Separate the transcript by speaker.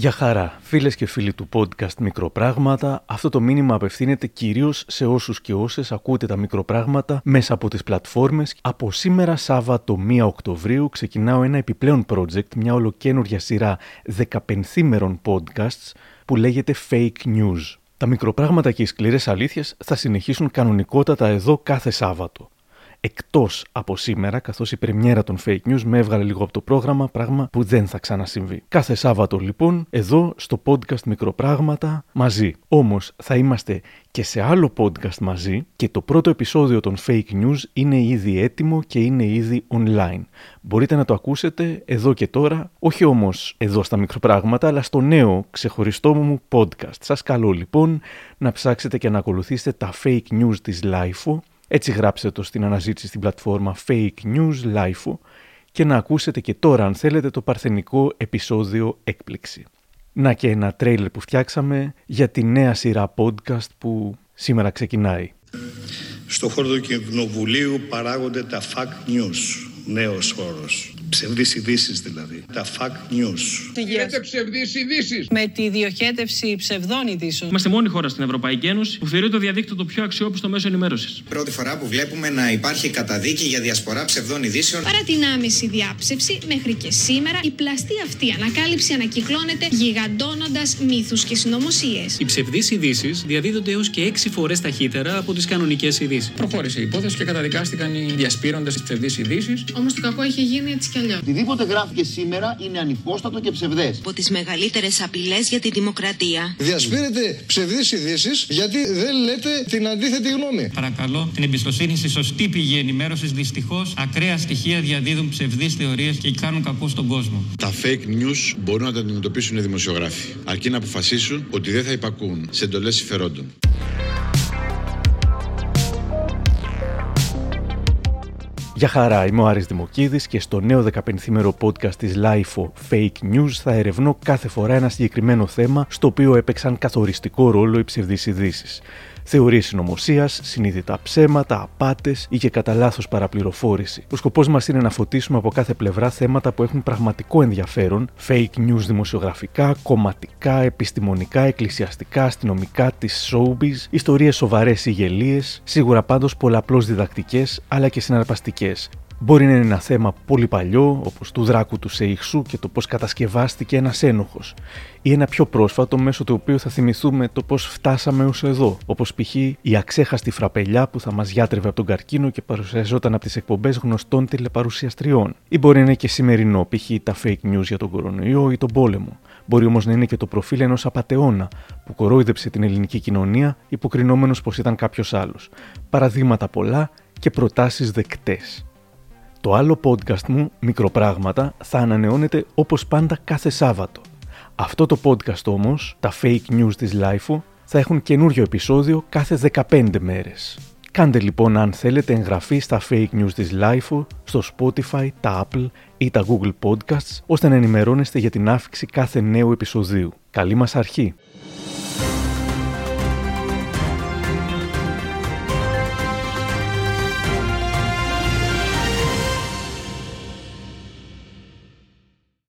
Speaker 1: Γεια χαρά, φίλες και φίλοι του podcast Μικροπράγματα. Αυτό το μήνυμα απευθύνεται κυρίως σε όσους και όσες ακούτε τα μικροπράγματα μέσα από τις πλατφόρμες. Από σήμερα Σάββατο 1 Οκτωβρίου ξεκινάω ένα επιπλέον project, μια ολοκένουργια σειρά 15 μέρων podcasts που λέγεται Fake News. Τα μικροπράγματα και οι σκληρές αλήθειες θα συνεχίσουν κανονικότατα εδώ κάθε Σάββατο εκτός από σήμερα, καθώς η πρεμιέρα των fake news με έβγαλε λίγο από το πρόγραμμα, πράγμα που δεν θα ξανασυμβεί. Κάθε Σάββατο λοιπόν, εδώ στο podcast Μικροπράγματα μαζί. Όμως θα είμαστε και σε άλλο podcast μαζί και το πρώτο επεισόδιο των fake news είναι ήδη έτοιμο και είναι ήδη online. Μπορείτε να το ακούσετε εδώ και τώρα, όχι όμως εδώ στα μικροπράγματα, αλλά στο νέο ξεχωριστό μου podcast. Σας καλώ λοιπόν να ψάξετε και να ακολουθήσετε τα fake news της LIFO έτσι γράψτε το στην αναζήτηση στην πλατφόρμα Fake News Life και να ακούσετε και τώρα αν θέλετε το παρθενικό επεισόδιο έκπληξη. Να και ένα τρέιλερ που φτιάξαμε για τη νέα σειρά podcast που σήμερα ξεκινάει.
Speaker 2: Στο χώρο του Κοινοβουλίου παράγονται τα Fake News, νέος χώρος. Ψευδείς ειδήσεις δηλαδή. Τα fake news.
Speaker 3: Γίνεται ψευδείς ειδήσεις.
Speaker 4: Με τη διοχέτευση ψευδών ειδήσεων.
Speaker 5: Είμαστε μόνη χώρα στην Ευρωπαϊκή Ένωση που θεωρεί το διαδίκτυο το πιο αξιόπιστο μέσο ενημέρωσης.
Speaker 6: Πρώτη φορά που βλέπουμε να υπάρχει καταδίκη για διασπορά ψευδών ειδήσεων.
Speaker 7: Παρά την άμεση διάψευση, μέχρι και σήμερα η πλαστή αυτή ανακάλυψη ανακυκλώνεται γιγαντώνοντας μύθους και συνωμοσίες.
Speaker 8: Οι ψευδείς ειδήσεις διαδίδονται έως και έξι φορές ταχύτερα από τις κανονικές ειδήσεις.
Speaker 3: Προχώρησε η υπόθεση και καταδικάστηκαν οι διασπείροντες της ψευδείς ειδήσεις.
Speaker 4: Όμως το κακό έχει γίνει έτσι κι αλλιώς.
Speaker 9: Οτιδήποτε γράφηκε σήμερα είναι ανυπόστατο και ψευδές.
Speaker 10: Από τις μεγαλύτερες απειλές για τη δημοκρατία.
Speaker 11: Διασπείρετε ψευδεί ειδήσεις γιατί δεν λέτε την αντίθετη γνώμη.
Speaker 12: Παρακαλώ την εμπιστοσύνη στη σωστή πηγή ενημέρωσης. Δυστυχώς, ακραία στοιχεία διαδίδουν ψευδείς θεωρίες και κάνουν κακό στον κόσμο.
Speaker 13: Τα fake news μπορούν να τα αντιμετωπίσουν οι δημοσιογράφοι, αρκεί να αποφασίσουν ότι δεν θα υπακούν σε εντολές συμφερόντων.
Speaker 1: Γεια χαρά, είμαι ο Άρης Δημοκίδης και στο νέο 15μέρο podcast της LIFO Fake News θα ερευνώ κάθε φορά ένα συγκεκριμένο θέμα στο οποίο έπαιξαν καθοριστικό ρόλο οι ψευδείς ειδήσεις θεωρίες συνωμοσίας, συνείδητα ψέματα, απάτες ή και κατά λάθος παραπληροφόρηση. Ο σκοπός μας είναι να φωτίσουμε από κάθε πλευρά θέματα που έχουν πραγματικό ενδιαφέρον, fake news δημοσιογραφικά, κομματικά, επιστημονικά, εκκλησιαστικά, αστυνομικά, τι showbiz, ιστορίες σοβαρές ή γελίες, σίγουρα πάντως πολλαπλώς διδακτικές αλλά και συναρπαστικές, Μπορεί να είναι ένα θέμα πολύ παλιό, όπως του δράκου του Σεϊχσού και το πώς κατασκευάστηκε ένας ένοχος, ή ένα πιο πρόσφατο μέσω του οποίου θα θυμηθούμε το πώς φτάσαμε ως εδώ, όπως π.χ. η αξέχαστη φραπελιά που θα μας γιάτρευε από τον καρκίνο και παρουσιαζόταν από τις εκπομπές γνωστών τηλεπαρουσιαστριών. Ή μπορεί να είναι και σημερινό, π.χ. τα fake news για τον κορονοϊό ή τον πόλεμο. Μπορεί όμως να είναι και το προφίλ ενός απαταιώνα που κορόιδεψε την ελληνική κοινωνία υποκρινόμενος πως ήταν κάποιος άλλος. Παραδείγματα πολλά και προτάσεις δεκτές. Το άλλο podcast μου, Μικροπράγματα, θα ανανεώνεται όπως πάντα κάθε Σάββατο. Αυτό το podcast όμως, τα fake news της LIFO, θα έχουν καινούριο επεισόδιο κάθε 15 μέρες. Κάντε λοιπόν αν θέλετε εγγραφή στα fake news της LIFO, στο Spotify, τα Apple ή τα Google Podcasts, ώστε να ενημερώνεστε για την άφηξη κάθε νέου επεισοδίου. Καλή μας αρχή!